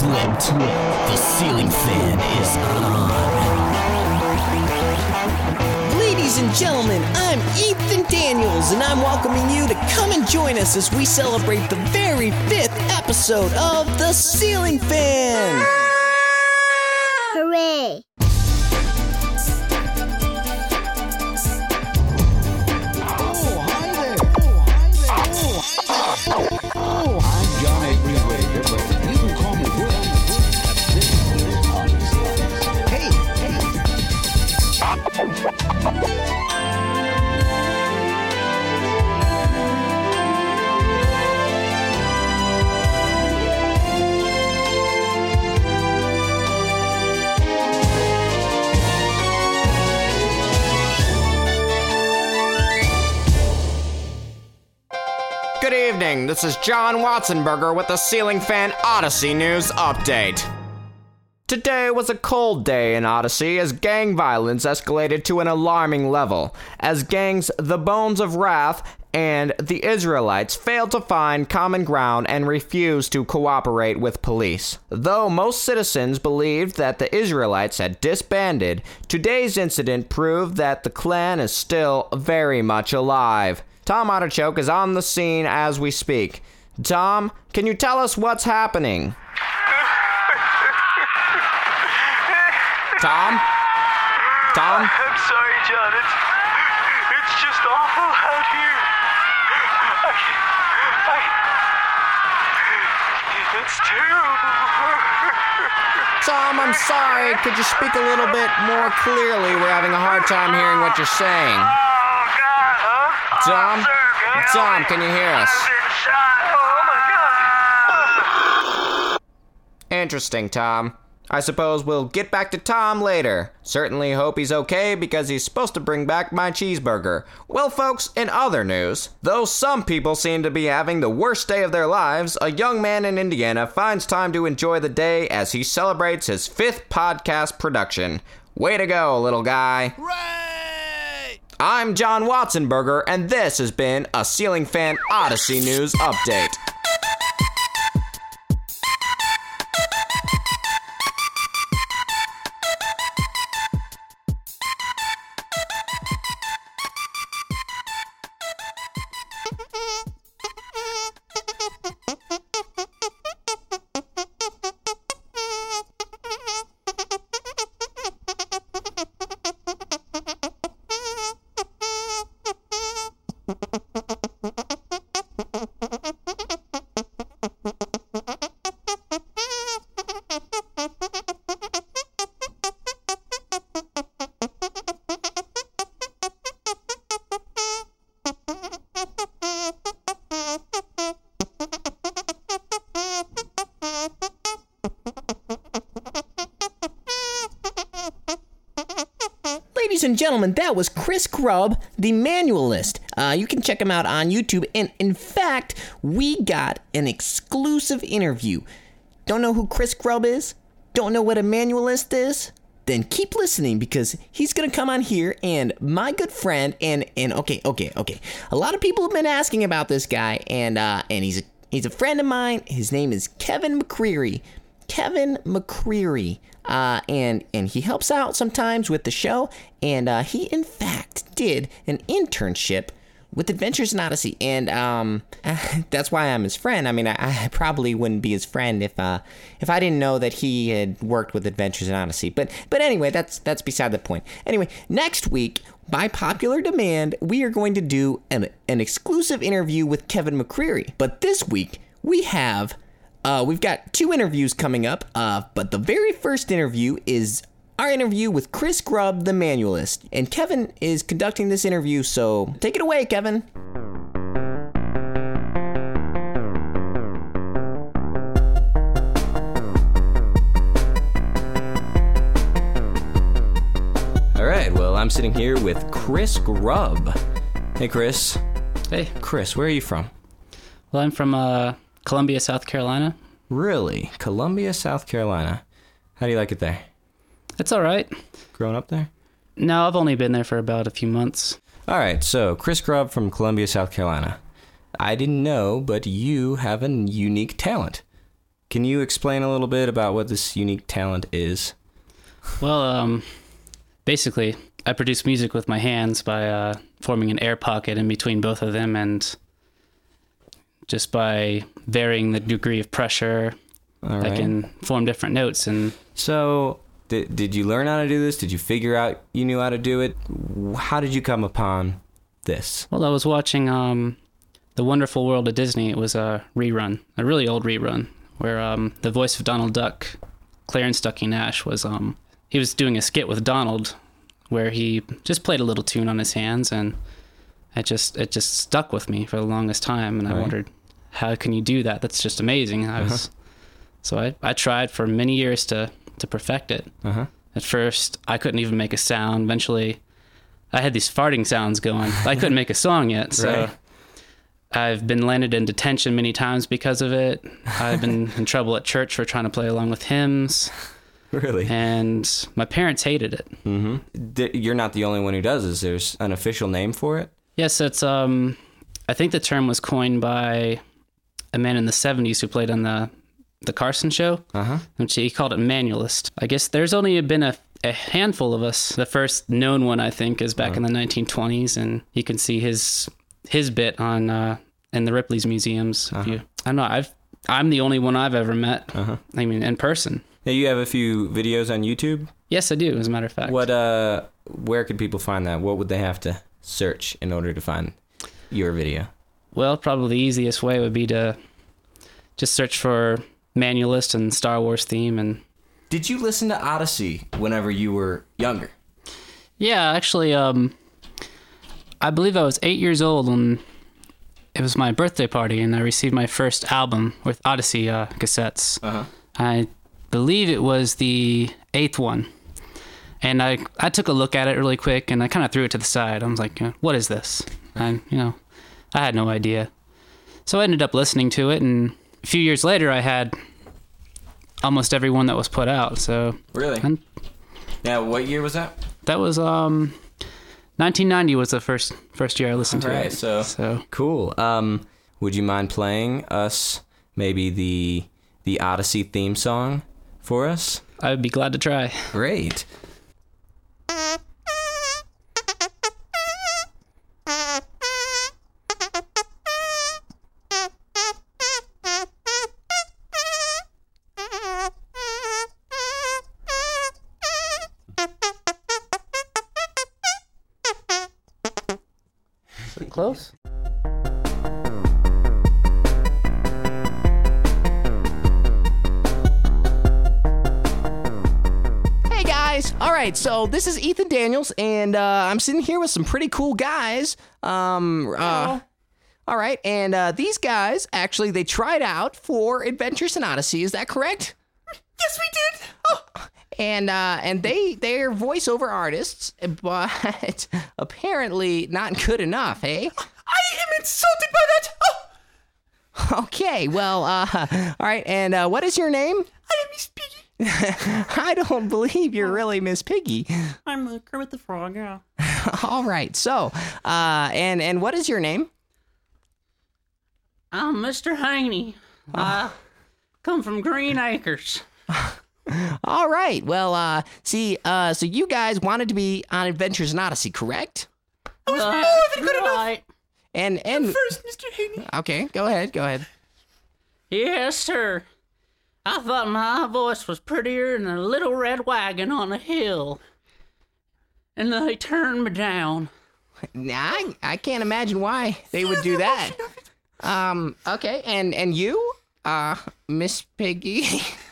flipped. The ceiling fan is on. Ladies and gentlemen, I'm Ethan Daniels, and I'm welcoming you to come and join us as we celebrate the very fifth episode of The Ceiling Fan. Hooray! Good evening. This is John Watsonberger with the Ceiling Fan Odyssey News Update. Today was a cold day in Odyssey as gang violence escalated to an alarming level, as gangs The Bones of Wrath and the Israelites failed to find common ground and refused to cooperate with police. Though most citizens believed that the Israelites had disbanded, today's incident proved that the clan is still very much alive. Tom Artichoke is on the scene as we speak. Tom, can you tell us what's happening? Tom? Tom? I'm sorry, John. It's it's just awful out here. I, I, it's terrible. Tom, I'm sorry. Could you speak a little bit more clearly? We're having a hard time hearing what you're saying. God, huh? Tom? Oh, can you Tom, can you hear us? I've been shot. Oh my God. Interesting, Tom. I suppose we'll get back to Tom later. Certainly hope he's okay because he's supposed to bring back my cheeseburger. Well, folks, in other news, though some people seem to be having the worst day of their lives, a young man in Indiana finds time to enjoy the day as he celebrates his fifth podcast production. Way to go, little guy. I'm John Watsonberger, and this has been a Ceiling Fan Odyssey News Update. Ladies and gentlemen, that was Chris Grubb, the manualist. Uh, you can check him out on YouTube. And in fact, we got an exclusive interview. Don't know who Chris Grubb is? Don't know what a manualist is? Then keep listening because he's gonna come on here and my good friend and and okay okay okay a lot of people have been asking about this guy and uh and he's a, he's a friend of mine his name is Kevin McCreary Kevin McCreary. Uh, and and he helps out sometimes with the show. And uh, he in fact did an internship with Adventures in Odyssey, and um, that's why I'm his friend. I mean, I, I probably wouldn't be his friend if uh, if I didn't know that he had worked with Adventures in Odyssey. But but anyway, that's that's beside the point. Anyway, next week. By popular demand, we are going to do an, an exclusive interview with Kevin McCreary. But this week, we have uh, we've got two interviews coming up, uh, but the very first interview is our interview with Chris Grubb, the manualist. And Kevin is conducting this interview, so take it away, Kevin. All right, well, I'm sitting here with Chris Grubb. Hey, Chris. Hey, Chris, where are you from? well, I'm from uh, Columbia, South Carolina. Really? Columbia, South Carolina. How do you like it there? It's all right. Growing up there? No, I've only been there for about a few months. All right, so Chris Grubb from Columbia, South Carolina. I didn't know, but you have a unique talent. Can you explain a little bit about what this unique talent is? Well, um, basically, I produce music with my hands by uh, forming an air pocket in between both of them, and just by varying the degree of pressure, I can form different notes. And So, did, did you learn how to do this? Did you figure out you knew how to do it? How did you come upon this? well, I was watching um, The Wonderful World of Disney. It was a rerun, a really old rerun, where um, the voice of Donald Duck, Clarence Ducky Nash, was um, he was doing a skit with Donald, where he just played a little tune on his hands, and it just it just stuck with me for the longest time, and I Right. wondered, how can you do that? That's just amazing. I was, so I, I tried for many years to to perfect it. Uh-huh. At first, I couldn't even make a sound. Eventually, I had these farting sounds going. I couldn't make a song yet, so. Right. I've been landed in detention many times because of it. I've been in trouble at church for trying to play along with hymns, Really? and my parents hated it. D- You're not the only one who does this. There's an official name for it. Yes, it's um, I think the term was coined by a man in the '70s who played on the the Carson Show, Uh-huh. which he called it manualist. I guess there's only been a, a handful of us. The first known one, I think, is back in the 1920s, and you can see his his bit on uh, in the Ripley's museums. If you, I don't know. I've I'm the only one I've ever met. I mean, in person. Now you have a few videos on YouTube. Yes, I do. As a matter of fact. What uh where could people find that? What would they have to search in order to find your video? Well, probably the easiest way would be to just search for manualist and Star Wars theme and Did you listen to Odyssey whenever you were younger? yeah, actually um I believe I was 8 years old when it was my birthday party and I received my first album with Odyssey uh, cassettes. Uh-huh. I believe it was the 8th one. And I I took a look at it really quick and I kind of threw it to the side. I was like, "Uh, "What is this?" And you know, I had no idea. So I ended up listening to it, and a few years later, I had almost every one that was put out. So Really? And- Now, what year was that? that was um, 1990 was the first first year I listened to Alright, it. so- so Cool. Um, would you mind playing us maybe the the Odyssey theme song for us? I would be glad to try. Great. Close. Hey guys! All right, so this is Ethan Daniels, and uh, I'm sitting here with some pretty cool guys. Um, uh, all right, and uh, these guys actually they tried out for Adventures in Odyssey. Is that correct? Yes, we did. Oh. And uh, and they they're voiceover artists, but apparently not good enough, eh? I am insulted by that. Okay, well, uh, all right, and uh, what is your name? I am Miss Piggy. I don't believe you're really Miss Piggy. I'm uh, Kermit the Frog. Yeah. All right, so, uh, and and what is your name? I'm Mr. Haney. I come from Green Acres. All right, well, uh, see, uh, so you guys wanted to be on Adventures in Odyssey, correct? I was more than good enough. And and First, Mr. Haney. okay, go ahead, go ahead. Yes, sir. I thought my voice was prettier than a little red wagon on a hill. And they turned me down. Nah, I, I can't imagine why they would do that. Um, okay, and and you, uh, Miss Piggy.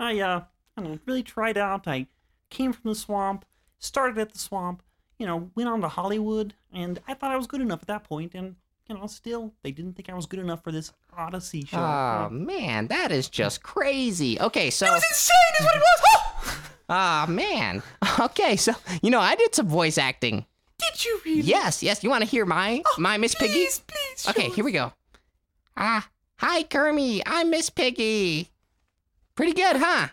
I, uh, I don't know, really tried out. I came from the swamp, started at the swamp, you know, went on to Hollywood, and I thought I was good enough at that point, and, you know, still, they didn't think I was good enough for this Odyssey show. Oh man, that is just crazy. Okay, so that was insane is what it was! Ah man. Okay, so you know I did some voice acting. Did you really? Yes, yes. You want to hear my my Miss Piggy? Please, please. Okay, here we go. Ah, hi Kermie. I'm Miss Piggy. Pretty good, huh?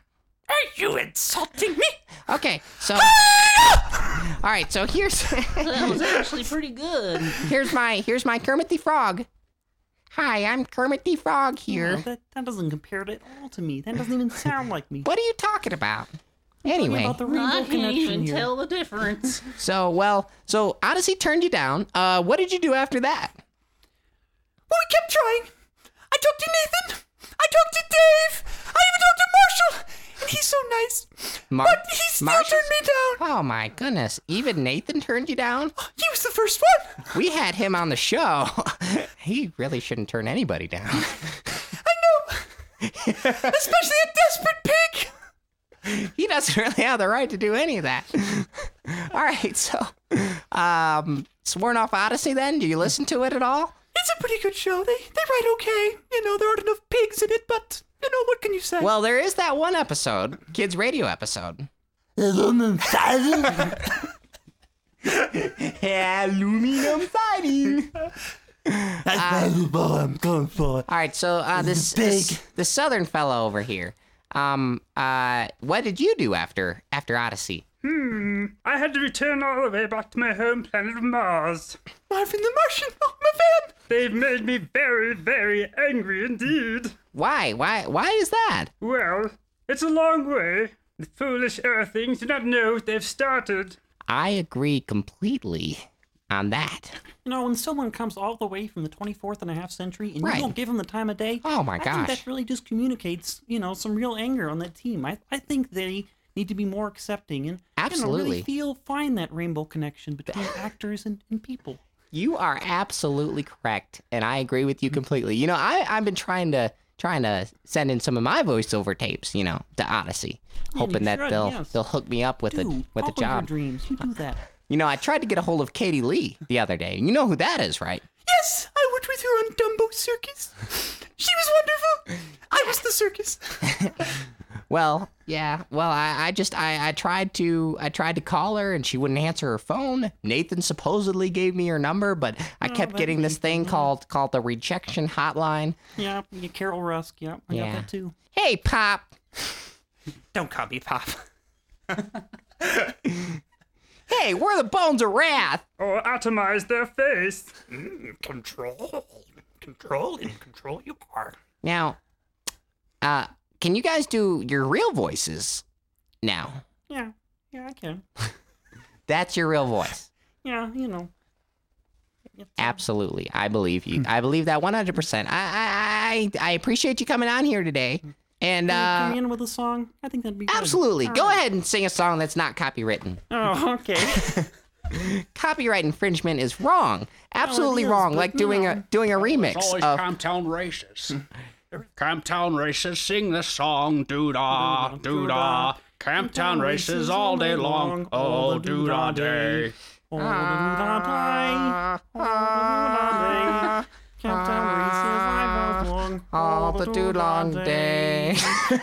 Are you insulting me? Okay, so. All right, so here's That was actually pretty good. here's my here's my Kermit the Frog. Hi, I'm Kermit the Frog No, here. that, that doesn't compare at all to me. That doesn't even sound like me. What are you talking about? Talking Anyway, about the rainbow connection here. the difference. so well, so Odyssey turned you down. Uh, what did you do after that? Well, we kept trying. I talked to Nathan. I talked to Dave. I even talked to Marshall. And he's so nice. Mar- but he still Marshall's- turned me down. Oh my goodness! Even Nathan turned you down. He was the first one. We had him on the show. he really shouldn't turn anybody down. I know. Especially a desperate pig. he doesn't really have the right to do any of that. all right, so um, sworn off Odyssey. Then, do you listen to it at all? It's a pretty good show. They they write okay. You know, there aren't enough pigs in it, but you know what can you say? Well, there is that one episode, kids radio episode. Aluminum siding. that's valuable. I'm going for. All right, so uh, this, this the southern fellow over here. Um, uh, what did you do after after Odyssey? Hmm, I had to return all the way back to my home planet of Mars. Marvin the Martian. Oh, my van. They've made me very, very angry indeed. Why? Why? Why is that? Well, it's a long way. The foolish Earthlings do not know what they've started. I agree completely on that. You know, when someone comes all the way from the 24th and a half century and Right. you don't give them the time of day, Oh my I gosh. think that really just communicates, you know, some real anger on that team. I, I think they need to be more accepting and You know, Absolutely. really feel find that rainbow connection between actors and, and people. You are absolutely correct, and I agree with you completely. You know, I I've been trying to trying to send in some of my voiceover tapes, you know, to Odyssey, you hoping that they'll yes. they'll hook me up with Do a with a job. dreams. You do that. You know, I tried to get a hold of Katie Leigh the other day. You know who that is, right? Yes, I worked with her on Dumbo Circus. She was wonderful. I was the circus. Well, yeah. Well, I, I just I, I tried to I tried to call her and she wouldn't answer her phone. Nathan supposedly gave me her number, but I kept getting this thing called called the rejection hotline. Yeah, yeah, Carol Rusk. Yeah, I Yeah. got that too. Hey, Pop. Don't call me Pop. Hey, we're the Bones of Wrath. Or atomize their face. Control, control, and control you are. Now, uh, can you guys do your real voices now? Yeah, yeah, I can. That's your real voice. Yeah, you know. Absolutely. I believe you. I believe that 100%. I I I, I appreciate you coming on here today. And Can you uh come in with a song? I think that'd be good. absolutely. All Go right. ahead and sing a song that's not copywritten. Oh, okay. Copyright infringement is wrong. Absolutely is, wrong. but Like doing no. a doing a remix It's always of Camptown races. Camptown races sing the song, doo da, doo da. Camptown races ah, ah, all day long, all doo da day. Oh, da da da Countdown races I was long. all the too long day. You're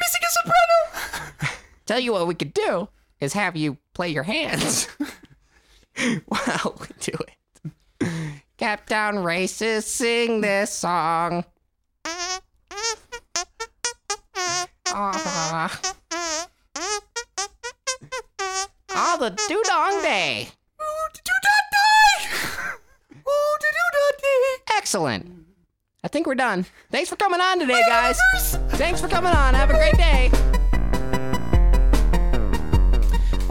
missing a soprano. Tell you what we could do is have you play your hands while we do it. Captown races sing this song. Ah. All the doo-dong day. Excellent. I think we're done. Thanks for coming on today, guys. Thanks for coming on. Have a great day.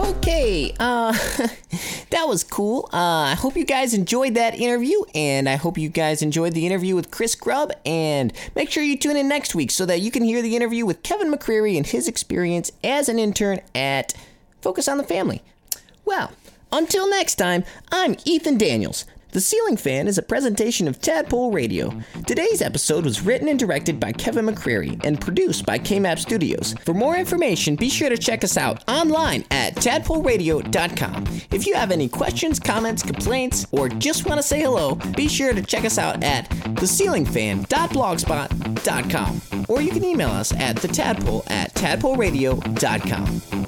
Okay, uh, that was cool. Uh, I hope you guys enjoyed that interview, and I hope you guys enjoyed the interview with Chris Grubb. And make sure you tune in next week so that you can hear the interview with Kevin McCreary and his experience as an intern at Focus on the Family. Well, until next time, I'm Ethan Daniels. The Ceiling Fan is a presentation of Tadpole Radio. Today's episode was written and directed by Kevin McCreary and produced by KMAP Studios. For more information, be sure to check us out online at tadpoleradio.com. If you have any questions, comments, complaints, or just want to say hello, be sure to check us out at theceilingfan.blogspot.com or you can email us at thetadpole at tadpoleradio.com.